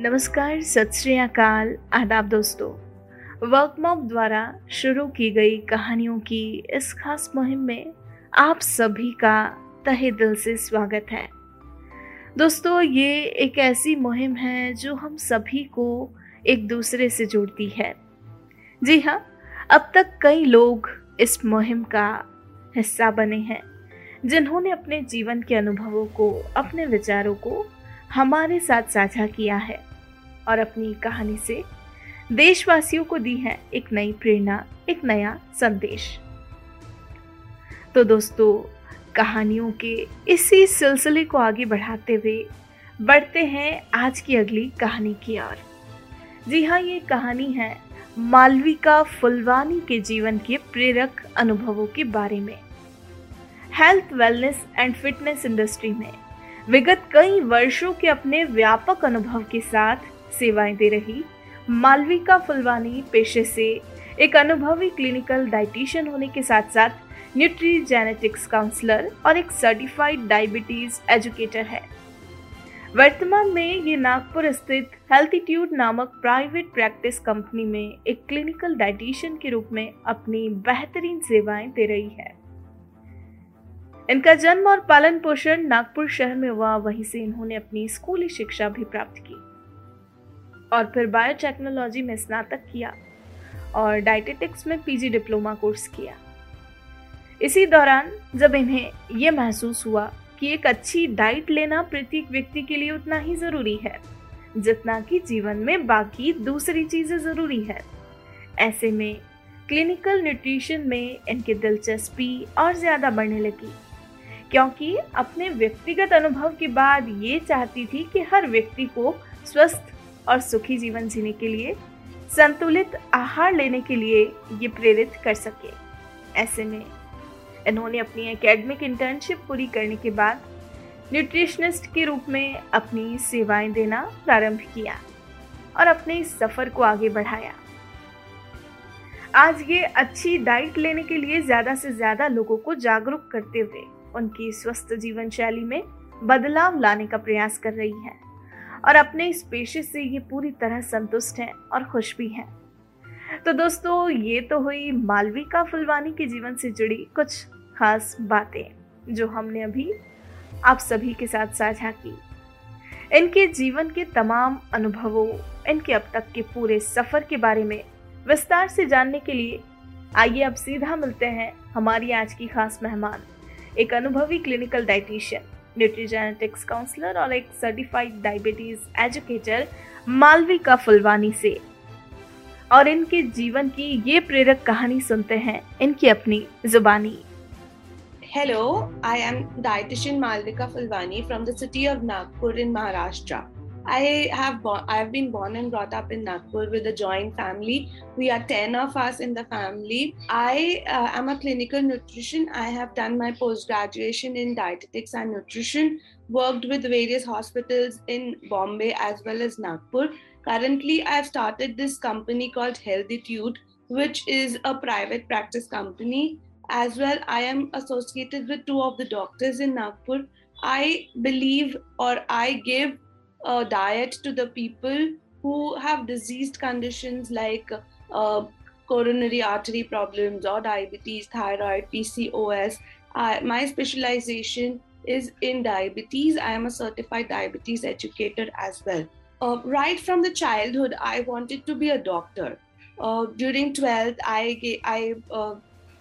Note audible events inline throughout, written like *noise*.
नमस्कार, सत श्री अकाल, आदाब दोस्तों। वर्क मॉप द्वारा शुरू की गई कहानियों की इस खास मुहिम में आप सभी का तहे दिल से स्वागत है। दोस्तों, ये एक ऐसी मुहिम है जो हम सभी को एक दूसरे से जोड़ती है। जी हाँ अब तक कई लोग इस मुहिम का हिस्सा बने हैं, जिन्होंने अपने जीवन के अनुभवों को, अपने विचारों को हमारे साथ साझा किया है और अपनी कहानी से देशवासियों को दी है एक नई प्रेरणा, एक नया संदेश। तो दोस्तों, कहानियों के इसी सिलसिले को आगे बढ़ाते हुए बढ़ते हैं आज की अगली कहानी की ओर। जी हाँ ये कहानी है मालविका फुलवानी के जीवन के प्रेरक अनुभवों के बारे में। Health, wellness and fitness industry में विगत कई वर्षों के अपने व्यापक अनुभव के साथ सेवाएँ दे रही मालविका फुलवानी पेशे से एक अनुभवी क्लिनिकल डाइटिशियन होने के साथ साथ न्यूट्री जेनेटिक्स काउंसलर और एक सर्टिफाइड डायबिटीज़ एजुकेटर है। वर्तमान में ये नागपुर स्थित हेल्थीट्यूड नामक प्राइवेट प्रैक्टिस कंपनी में एक क्लिनिकल डाइटिशियन के रूप में अपनी बेहतरीन सेवाएँ दे रही है। इनका जन्म और पालन पोषण नागपुर शहर में हुआ, वहीं से इन्होंने अपनी स्कूली शिक्षा भी प्राप्त की। और फिर बायोटेक्नोलॉजी में स्नातक किया और डाइटेटिक्स में पीजी डिप्लोमा कोर्स किया। इसी दौरान जब इन्हें यह महसूस हुआ कि एक अच्छी डाइट लेना प्रत्येक व्यक्ति के लिए उतना ही ज़रूरी है, जितना कि जीवन में बाकी दूसरी चीज़ें ज़रूरी है। ऐसे में क्लिनिकल न्यूट्रिशन में इनकी दिलचस्पी और ज़्यादा बढ़ने लगी। क्योंकि अपने व्यक्तिगत अनुभव के बाद ये चाहती थी कि हर व्यक्ति को स्वस्थ और सुखी जीवन जीने के लिए, संतुलित आहार लेने के लिए ये प्रेरित कर सके। ऐसे में, इन्होंने अपनी एकेडमिक इंटर्नशिप पूरी करने के बाद न्यूट्रिशनिस्ट के रूप में अपनी सेवाएँ देना प्रारंभ किया और अपने इस सफ़र को आगे बढ़ाया। आज ये अच्छी डाइट लेने के लिए ज़्यादा से ज़्यादा लोगों को जागरूक करते हुए उनकी स्वस्थ जीवन शैली में बदलाव लाने का प्रयास कर रही है और अपने इस पेशे से ये पूरी तरह संतुष्ट हैं और खुश भी हैं। तो दोस्तों, ये तो हुई मालविका फुलवानी के जीवन से जुड़ी कुछ खास बातें जो हमने अभी आप सभी के साथ साझा की। इनके जीवन के तमाम अनुभवों, इनके अब तक के पूरे सफ़र के बारे में विस्तार से जानने के लिए आइए अब सीधा मिलते हैं हमारी आज की खास मेहमान। एक अनुभवी क्लिनिकल डाइटिशियन न्यूट्रीजेनेटिक्स काउंसलर और एक certified diabetes educator Malvika Phulwani से और इनके जीवन की ये प्रेरक कहानी सुनते हैं इनकी अपनी जुबानी hello I am dietitian Malvika Phulwani from the city of Nagpur in Maharashtra. I have bo- I have been born and brought up in Nagpur with a joint family. We are 10 of us in the family. I uh, am a clinical nutrition. I have done my post graduation in dietetics and nutrition, worked with various hospitals in Bombay as well as Nagpur. Currently, I have started this company called Healthitude, which is a private practice company. As well, I am associated with two of the doctors in Nagpur. I believe or I give a diet to the people who have diseased conditions like uh, coronary artery problems or diabetes, thyroid, PCOS. I, my specialization is in diabetes. I am a certified diabetes educator as well. Uh, right from the childhood, I wanted to be a doctor. Uh, during 12th, I, I uh,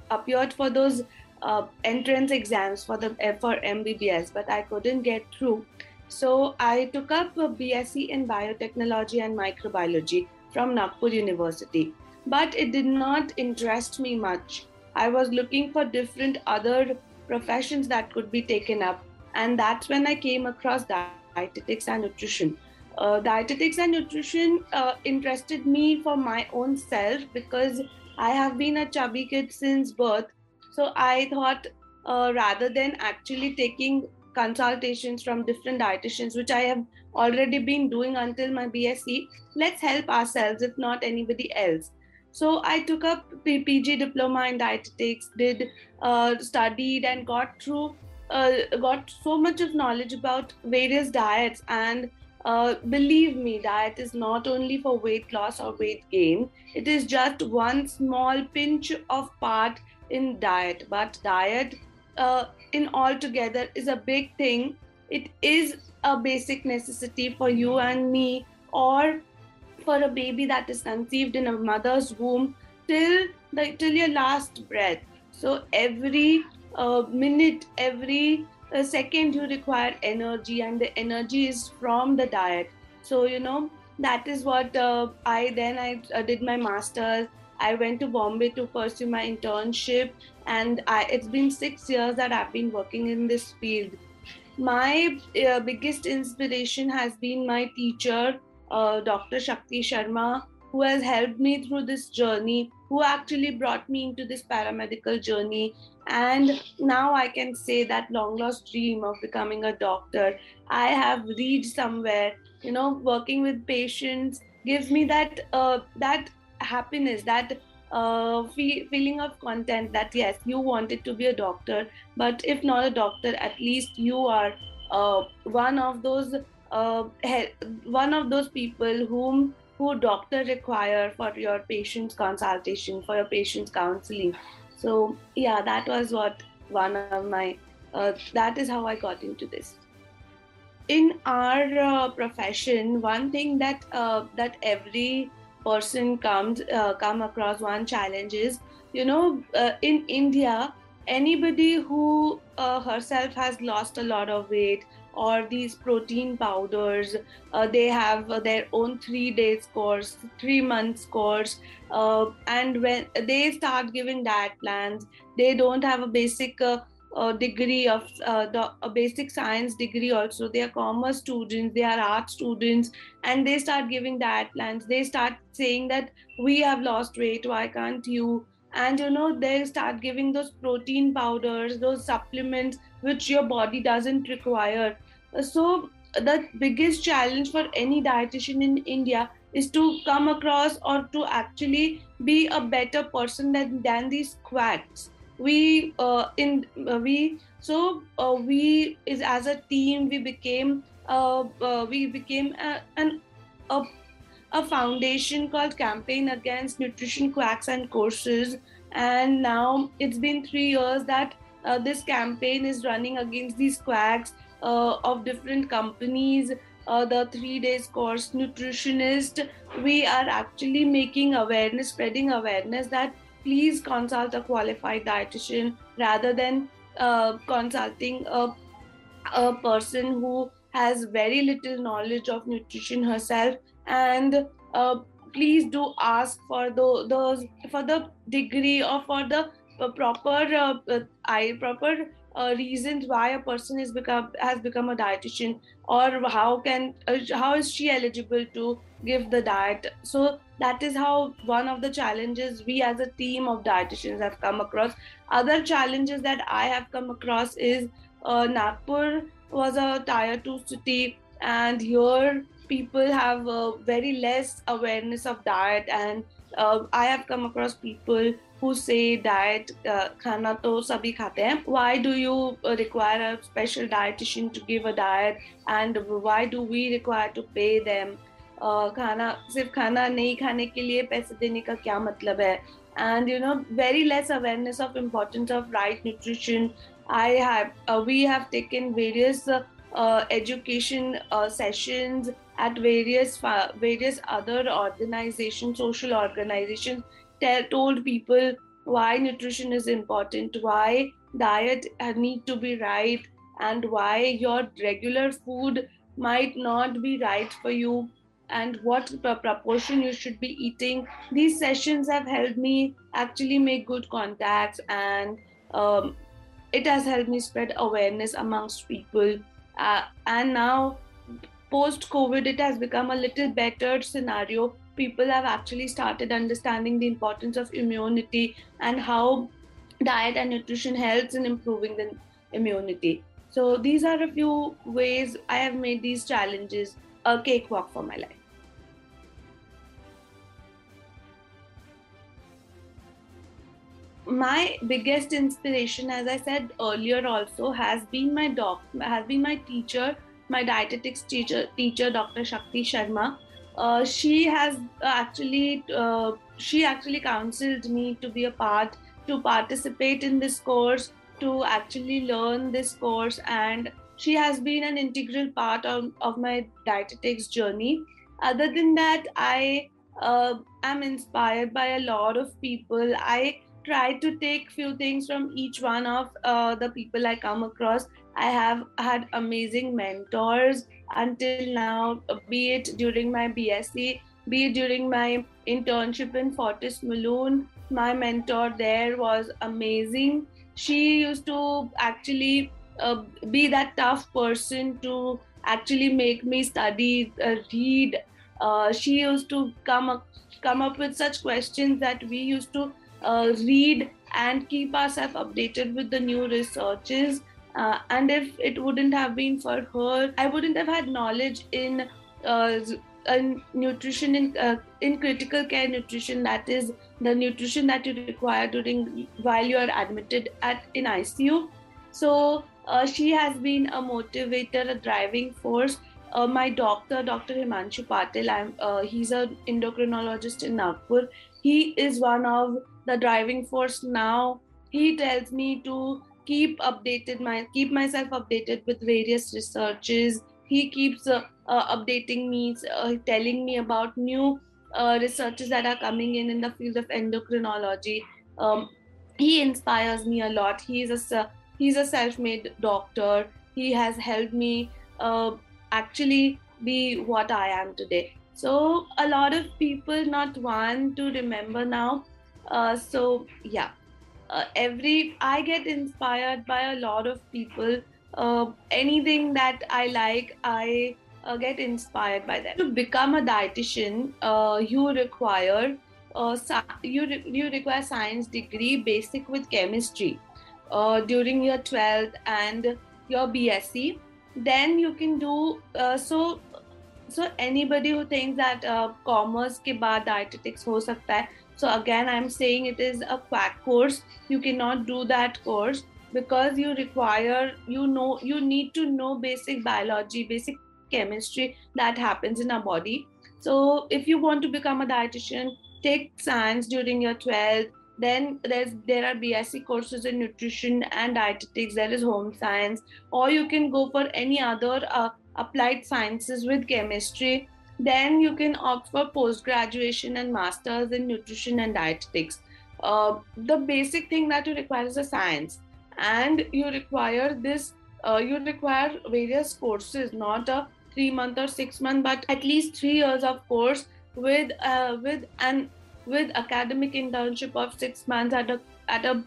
appeared for those uh, entrance exams for the for MBBS, but I couldn't get through. So I took up a BSc in biotechnology and microbiology from Nagpur University. But it did not interest me much. I was looking for different other professions that could be taken up. And that's when I came across dietetics and nutrition. Uh, dietetics and nutrition uh, interested me for my own self because I have been a chubby kid since birth. So I thought uh, rather than actually taking consultations from different dietitians, which I have already been doing until my BSc. Let's help ourselves, if not anybody else. So I took up PG diploma in dietetics, did uh, studied and got through, uh, got so much of knowledge about various diets and uh, believe me, diet is not only for weight loss or weight gain. It is just one small pinch of part in diet. But diet in altogether is a big thing. It is a basic necessity for you and me, or for a baby that is conceived in a mother's womb till the till your last breath. So every uh, minute, every uh, second, you require energy, and the energy is from the diet. So you know that is what uh, I then I uh, did my masters. I went to Bombay to pursue my internship, and I, it's been six years that I've been working in this field. My uh, biggest inspiration has been my teacher, uh, Dr. Shakti Sharma, who has helped me through this journey, who actually brought me into this paramedical journey. And now I can say that long lost dream of becoming a doctor, I have reached somewhere. You know, working with patients gives me that uh, that happiness, that uh, fe- feeling of content that yes, you wanted to be a doctor, but if not a doctor, at least you are uh, one of those uh, one of those people whom who doctor require for your patient's consultation for your patient's counseling. So yeah that was what one of my uh, that is how i got into this in our uh, profession one thing that uh, that every person comes uh, come across one challenge is you know uh, in india anybody who uh, herself has lost a lot of weight or these protein powders. Uh, they have their own three days course, three months course, and when they start giving diet plans, they don't have a basic uh, degree of uh, the a basic science degree. Also, they are commerce students, they are art students, and they start giving diet plans. They start saying that we have lost weight, why can't you? and you know they start giving those protein powders those supplements which your body doesn't require so the biggest challenge for any dietitian in India is to come across or to actually be a better person than, than these quacks we uh, in uh, we so uh, we is as a team we became uh, uh, we became a, an a, a foundation called campaign against nutrition quacks and courses. And now it's been 3 years that uh, this campaign is running against these quacks of different companies. The three days course nutritionist we are actually making awareness spreading awareness that please consult a qualified dietitian rather than uh, consulting a, a person who has very little knowledge of nutrition herself. And uh, please do ask for the, those for the degree or for the uh, proper uh, I proper uh, reasons why a person is become has become a dietitian or how can uh, how is she eligible to give the diet. So that is how one of the challenges we as a team of dietitians have come across. Other challenges that i have come across is uh, nagpur was a tier 2 city and here people have uh, very less awareness of diet and uh, i have come across people who say diet khana to sabhi khate hain why do you uh, require a special dietitian to give a diet and why do we require to pay them? खाना सिर्फ खाना नहीं खाने के लिए पैसे देने का क्या मतलब है and you know very less awareness of importance of right nutrition i have uh, we have taken various uh, uh, education uh, sessions at various various other organizations social organizations tell, told people why nutrition is important, why diet need to be right, and why your regular food might not be right for you and what proportion you should be eating. These sessions have helped me actually make good contacts and um, it has helped me spread awareness amongst people. Uh, and now, post COVID, it has become a little better scenario people have actually started understanding the importance of immunity and how diet and nutrition helps in improving the immunity. So these are a few ways I have made these challenges a cakewalk for my life. My biggest inspiration as i said earlier also has been my doc has been my teacher my dietetics teacher, teacher Dr. Shakti Sharma. Uh, she has actually uh, she actually counseled me to be a part to participate in this course to actually learn this course and she has been an integral part of, of my dietetics journey other than that i uh, am inspired by a lot of people i try to take few things from each one of uh, the people i come across. I have had amazing mentors until now be it during my bsc be it during my internship in fortis mulund my mentor there was amazing. She used to actually uh, be that tough person to actually make me study uh, read. Uh, she used to come up come up with such questions that we used to uh, read and keep ourselves updated with the new researches. Uh, and if it wouldn't have been for her i wouldn't have had knowledge in uh, nutrition in uh, in critical care nutrition that is the nutrition that you require during while you are admitted at in ICU so uh, she has been a motivator a driving force. Uh, my doctor dr himanshu patil i'm uh, he's an endocrinologist in nagpur. He is one of the driving force now he tells me to keep updated my keep myself updated with various researches he keeps uh, uh, updating me, uh, telling me about new uh, researches that are coming in in the field of endocrinology. Um, he inspires me a lot. He's a he's a self-made doctor. He has helped me uh, actually be what I am today. So a lot of people not want to remember now. Uh, so yeah, every I get inspired by a lot of people uh, anything that I like, I uh, get inspired by them. To become a dietitian, uh, you require uh, you re- you require science degree basic with chemistry uh, during your 12th and your BSc. Then you can do uh, so. So anybody who thinks that commerce के बाद dietetics हो सकता है, so again I'm saying it is a quack course. You cannot do that course because you require you know you need to know basic biology basic chemistry that happens in our body. So if you want to become a dietitian take science during your 12th then there's there are bsc courses in nutrition and dietetics. There is home science. Or you can go for any other uh, applied sciences with chemistry then you can opt for post graduation and masters in nutrition and dietetics. Uh, the basic thing that you require is a science. And you require this uh, you require various courses not a three month or six month but at least three years of course with uh, with an with academic internship of six months at a at a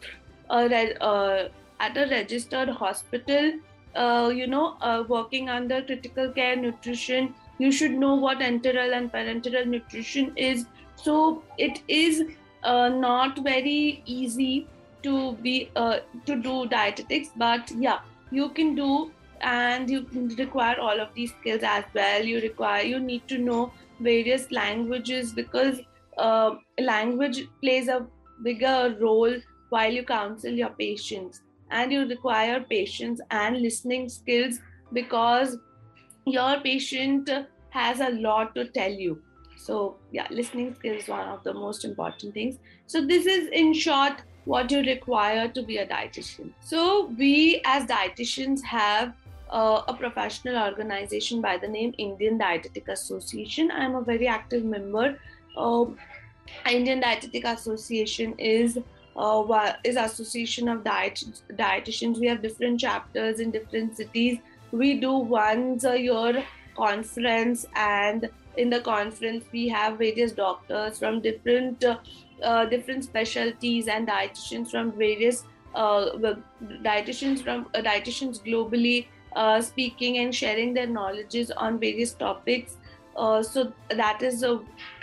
uh, at a registered hospital uh, you know uh, working under critical care nutrition you should know what enteral and parenteral nutrition is. So it is uh, not very easy to be uh, to do dietetics but yeah you can do and you require all of these skills as well. You require you need to know various languages because uh, language plays a bigger role while you counsel your patients. And you require patience and listening skills because your patient has a lot to tell you so yeah listening skills is one of the most important things so this is in short what you require to be a dietitian. So, we as dietitians have uh, a professional organization by the name Indian Dietetic Association. I'm a very active member. Uh, Indian Dietetic Association is uh, is association of diet dietitians. We have different chapters in different cities. We do once a year conference, and in the conference we have various doctors from different uh, uh, different specialties and dietitians from various uh, dietitians from uh, dietitians globally uh, speaking and sharing their knowledges on various topics. Uh, so that is a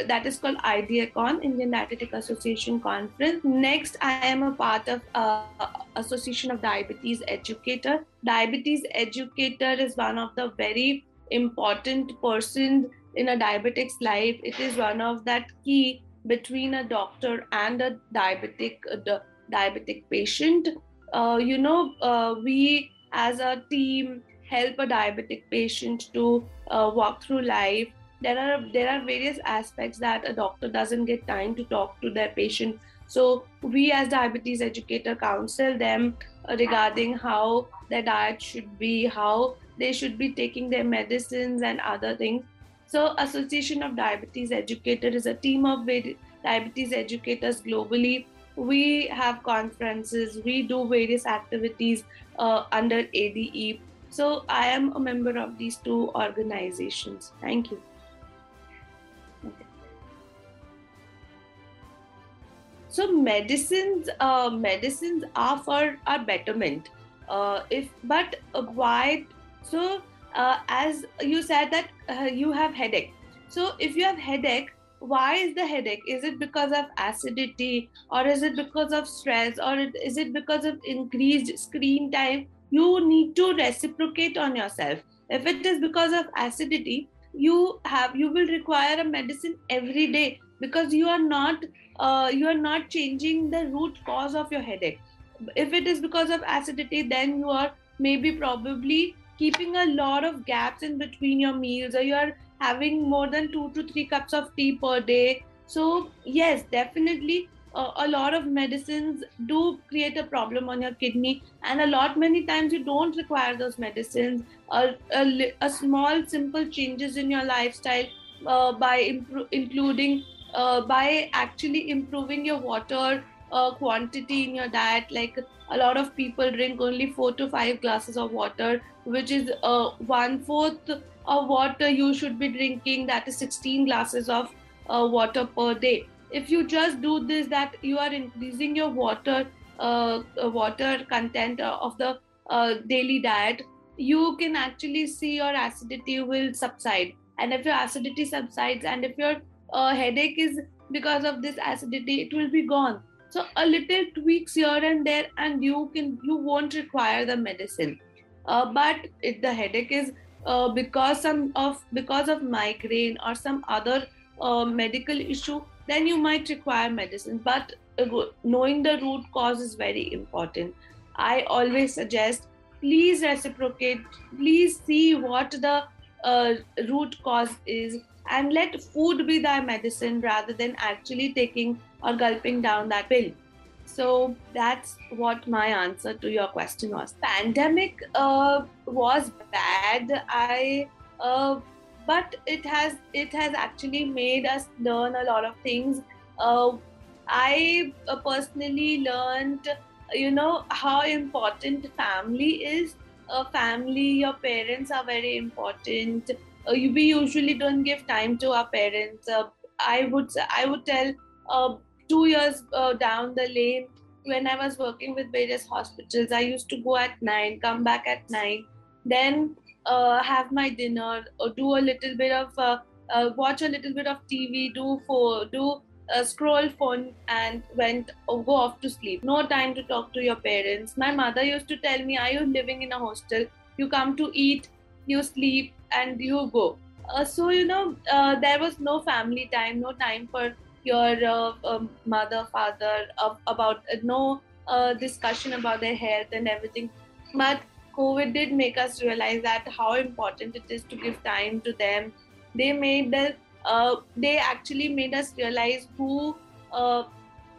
that is called IDACON Indian Dietetic Association Conference. Next, I am a part of uh, Association of Diabetes Educator. Diabetes educator is one of the very important persons in a diabetic's life. It is one of that key between a doctor and a diabetic uh, diabetic patient. Uh, you know, we as a team help a diabetic patient to uh, walk through life there are there are various aspects that a doctor doesn't get time to talk to their patient. So we as diabetes educator counsel them regarding how their diet should be how they should be taking their medicines and other things. So association of diabetes educator is a team of diabetes educators globally. We have conferences we do various activities uh, under ade so i am a member of these two organizations. Thank you so medicines uh, medicines are for our betterment. Uh, if but uh, why so uh, as you said that uh, you have headache. So if you have headache why is the headache? Is it because of acidity or is it because of stress or is it because of increased screen time? You need to reciprocate on yourself. If it is because of acidity you have you will require a medicine every day because you are not uh, you are not changing the root cause of your headache. If it is because of acidity then you are maybe probably keeping a lot of gaps in between your meals or you are having more than 2 to 3 cups of tea per day. So yes definitely uh, a lot of medicines do create a problem on your kidney and a lot many times you don't require those medicines. A, a, a small simple changes in your lifestyle uh, by impro- including uh, by actually improving your water uh, quantity in your diet. Like a lot of people drink only four to five glasses of water which is uh, one fourth of water you should be drinking that is 16 glasses of uh, water per day. If you just do this that you are increasing your water uh, uh water content of the daily diet you can actually see your acidity will subside. And if your acidity subsides and if your a headache is because of this acidity it will be gone. So a little tweaks here and there and you can you won't require the medicine. Uh, but if the headache is uh, because some of because of migraine or some other uh, medical issue then you might require medicine. But uh, knowing the root cause is very important. I always suggest please reciprocate please see what the uh, root cause is and let food be thy medicine rather than actually taking or gulping down that pill. So that's what my answer to your question was. Pandemic uh, was bad i uh, but it has it has actually made us learn a lot of things. Uh, i uh, personally learned you know how important family is. A family your parents are very important. uh, we usually don't give time to our parents. Uh, I would I would tell uh, two years uh, down the lane when I was working with various hospitals, I used to go at nine, come back at nine, then uh, have my dinner, or do a little bit of uh, watch a little bit of TV, do for do scroll phone, and went go off to sleep. No time to talk to your parents. My mother used to tell me, "Are you living in a hostel? You come to eat, you sleep, and you go. Uh, so you know uh, there was no family time, no time for your uh, um, mother, father about uh, no uh, discussion about their health and everything. But COVID did make us realize that how important it is to give time to them. They made the uh, they actually made us realize who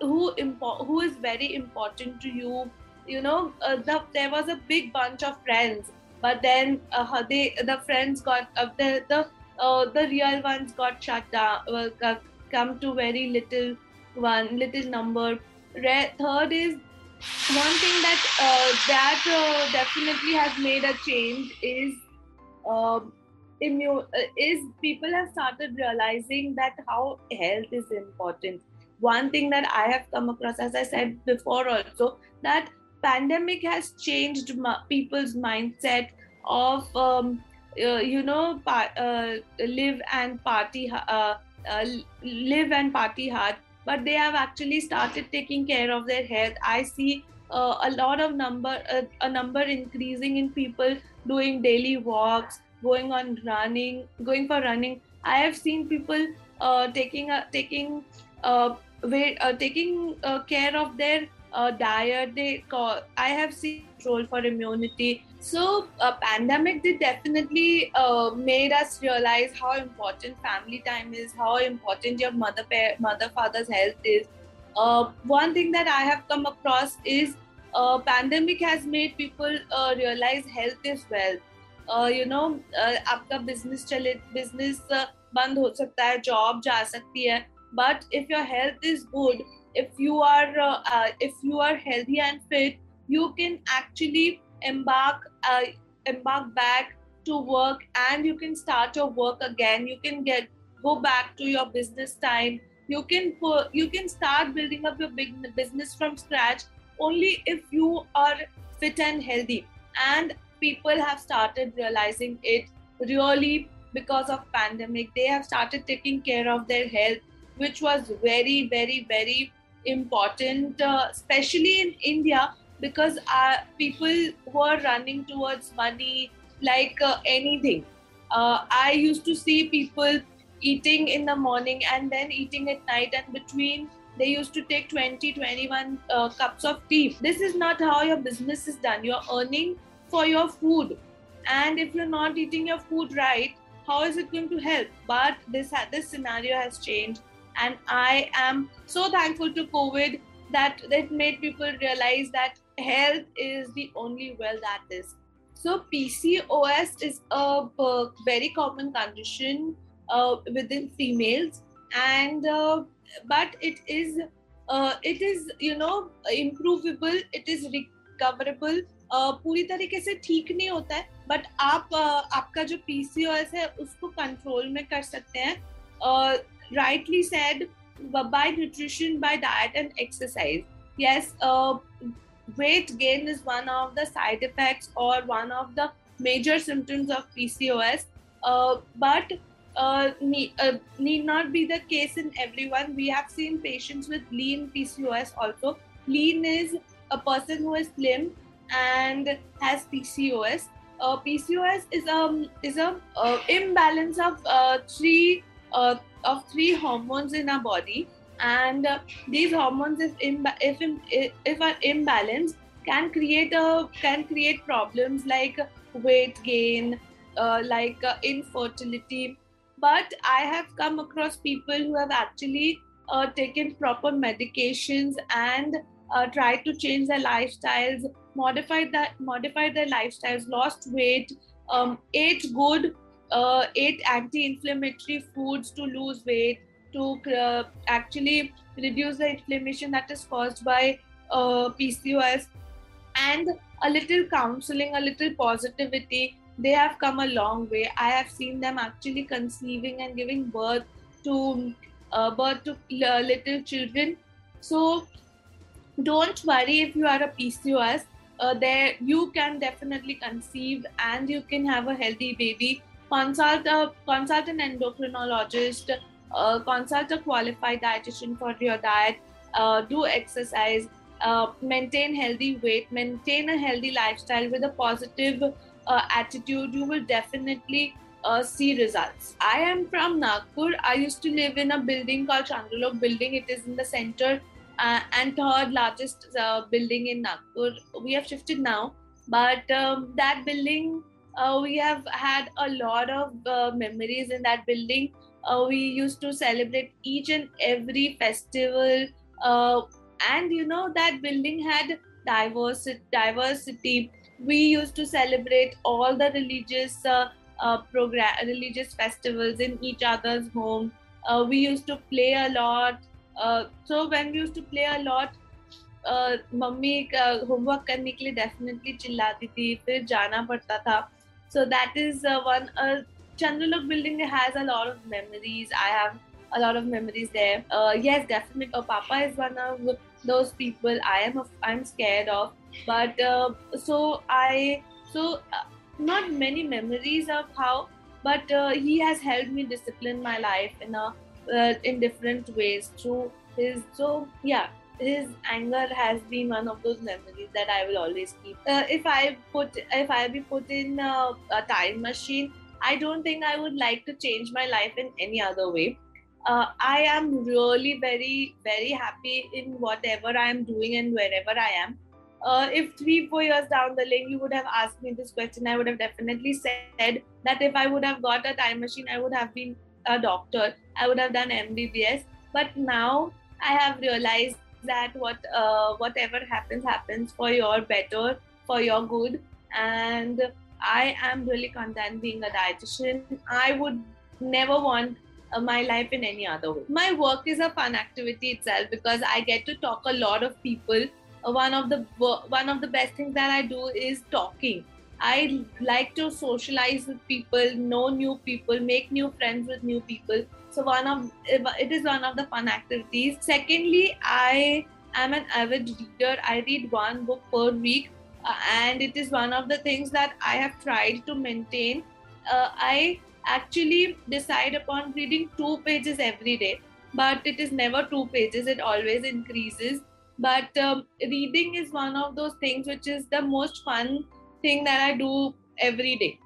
who impo- who is very important to you you know uh, the, there was a big bunch of friends but then uh, they the friends got uh, the the uh, the real ones got shut down uh, come to very little one little number. Re- third is one thing that uh, that uh, definitely has made a change is um, immune is people have started realizing that how health is important. One thing that i have come across as i said before also that pandemic has changed people's mindset of um, uh, you know uh, live and party uh, uh, live and party hard. But they have actually started taking care of their health. I see uh, a lot of number uh, a number increasing in people doing daily walks going on running going for running. I have seen people taking taking taking care of their uh, diet they call i have seen control for immunity so a pandemic did definitely uh, made us realize how important family time is how important your mother mother father's health is uh, one thing that i have come across is uh, pandemic has made people uh, realize health is wealth uh, you know uh, आपका business चले business uh, बंद हो सकता है job जा सकती है but if your health is good if you are uh, uh, if you are healthy and fit you can actually embark uh, embark back to work and you can start your work again. You can get go back to your business time. You can put, you can start building up your big business from scratch only if you are fit and healthy. And people have started realizing it really because of pandemic. They have started taking care of their health which was very very very important uh, especially in india because uh, people were running towards money like uh, anything. Uh, i used to see people eating in the morning and then eating at night and between they used to take 20 21 uh, cups of tea. This is not how your business is done. You're earning for your food. And if you're not eating your food right how is it going to help? But this this scenario has changed and i am so thankful to covid that it made people realize that health is the only well that is so pcos is a very common condition uh, within females and uh, but it is uh, it is you know improvable it is recoverable uh, पूरी तरीके से ठीक नहीं होता है but आप uh, आपका जो पीसीओएस है उसको कंट्रोल में कर सकते हैं rightly said by nutrition, by diet, and exercise. Yes, uh, weight gain is one of the side effects or one of the major symptoms of PCOS, uh, but uh, need, uh, need not be the case in everyone. We have seen patients with lean PCOS also. Lean is a person who is slim and has PCOS. Uh, PCOS um, is a is a imbalance of three uh, of three hormones in our body. And uh, these hormones if imba- if if are imbalanced can create a can create problems like weight gain uh, like uh, infertility. But i have come across people who have actually uh, taken proper medications and uh, tried to change their lifestyles modified that modified their lifestyles lost weight um, ate good uh, ate anti-inflammatory foods to lose weight to uh, actually reduce the inflammation that is caused by uh, PCOS and a little counseling, a little positivity. They have come a long way. I have seen them actually conceiving and giving birth to uh, birth to uh, little children. So don't worry if you are a PCOS. Uh, there you can definitely conceive and you can have a healthy baby consult a consult an endocrinologist, uh, consult a qualified dietitian for your diet, uh, do exercise, uh, maintain healthy weight, maintain a healthy lifestyle with a positive uh, attitude. You will definitely uh, see results. I am from Nagpur. I used to live in a building called Chandralok Building. It is in the center uh, and third largest building in Nagpur. We have shifted now, but um, that building uh, we have had a lot of uh, memories in that building. Uh, we used to celebrate each and every festival, uh, and you know that building had diversity. Diversity. We used to celebrate all the religious uh, uh, program, religious festivals in each other's home. we used to play a lot. so when we used to play a lot, mummy homework करने के लिए definitely चिल्लाती थी फिर जाना पड़ता था so that is uh, one uh, Chandralok building has a lot of memories. I have a lot of memories there. Uh, yes, definitely. Uh, Papa is one of those people I am a, I'm scared of. But uh, so I so uh, not many memories of how, but uh, he has helped me discipline my life in a uh, in different ways through his. So yeah, his anger has been one of those memories that I will always keep. Uh, if I put if I be put in a, a, time machine, I don't think I would like to change my life in any other way. Uh, I am really very very happy in whatever I am doing and wherever I am. uh, if three, four years down the lane you would have asked me this question, I would have definitely said that if I would have got a time machine, I would have been a doctor. I would have done MBBS. But now I have realized that what uh, whatever happens happens for your better, for your good, and I am really content being a dietitian. I would never want uh, my life in any other way. My work is a fun activity itself because I get to talk a lot of people one of the one of the best things that I do is talking. I like to socialize with people, know new people, make new friends with new people. So one of it is one of the fun activities. Secondly, I am an avid reader. I read one book per week, uh, and it is one of the things that I have tried to maintain. Uh, I actually decide upon reading two pages every day, but it is never two pages. It always increases but um, reading is one of those things which is the most fun thing that i do every day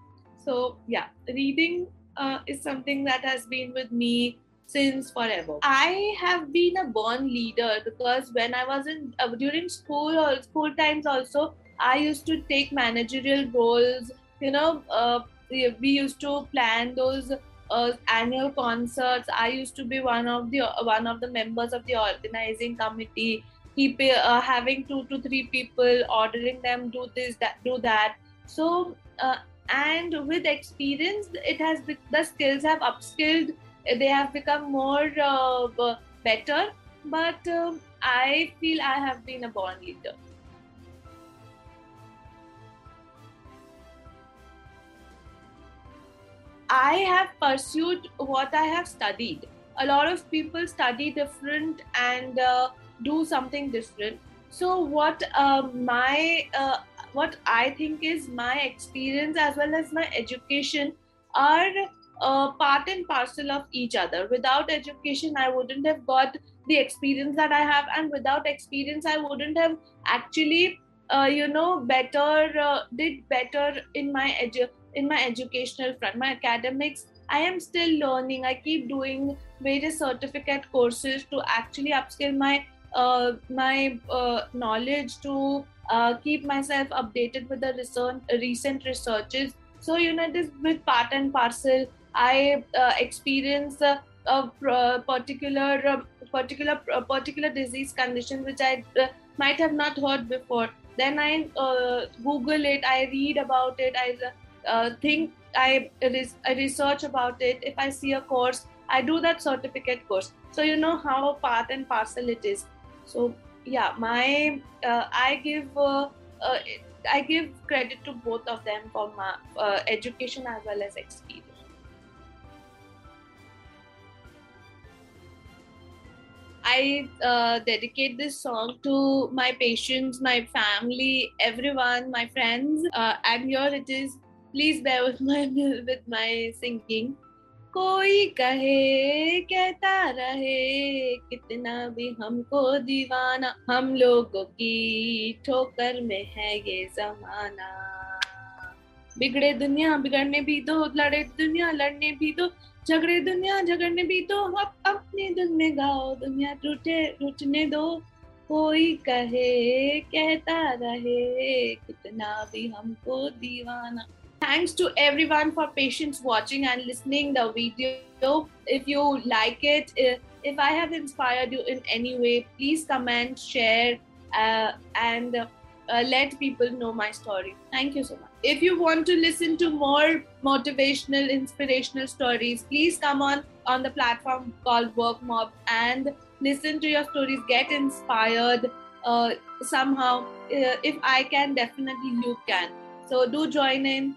so yeah reading uh, is something that has been with me since forever. I have been a born leader because when i was in uh, during school or school times also i used to take managerial roles. You know uh, we, used to plan those uh, annual concerts. I used to be one of the one of the members of the organizing committee keep uh, having two to three people ordering them do this that do that. So uh, and with experience it has the skills have upskilled. They have become more uh, better. But um, i feel i have been a born leader. I have pursued what i have studied. A lot of people study different and uh, do something different. So what uh, my uh, what i think is my experience as well as my education are uh, part and parcel of each other. Without education i wouldn't have got the experience that i have and without experience i wouldn't have actually uh, you know better uh, did better in my edu- in my educational front. My academics i am still learning. I keep doing various certificate courses to actually upskill my uh, my uh, knowledge to uh, keep myself updated with the research, recent researches. So, you know, this with part and parcel. I uh, experience a, a particular, um, particular, particular disease condition which I uh, might have not heard before. Then I uh, Google it, I read about it, I think, I, res- I research about it. If I see a course, I do that certificate course. So you know how part and parcel it is so yeah my uh, i give uh, uh, i give credit to both of them for my uh, education as well as experience I uh, dedicate this song to my patients, my family, everyone, my friends. Uh, and here it is. Please bear with *laughs* my with my singing. कोई कहे, कहता रहे, कितना भी हमको दीवाना, हम लोगों की ठोकर में है ये जमाना। बिगड़े दुनिया, बिगड़ने भी दो, लड़े दुनिया, लड़ने भी दो, झगड़े दुनिया, झगड़ने भी दो, अब अपनी धुन में गाओ, दुनिया टूटे, टूटने दो। कोई कहे, कहता रहे, कितना भी हमको दीवाना Thanks to everyone for patience watching and listening the video. If you like it, if I have inspired you in any way, please comment, share, uh, and uh, let people know my story. Thank you so much. If you want to listen to more motivational, inspirational stories, please come on on the platform called Work Mob and listen to your stories. Get inspired uh, somehow. Uh, if I can, definitely you can. So do join in.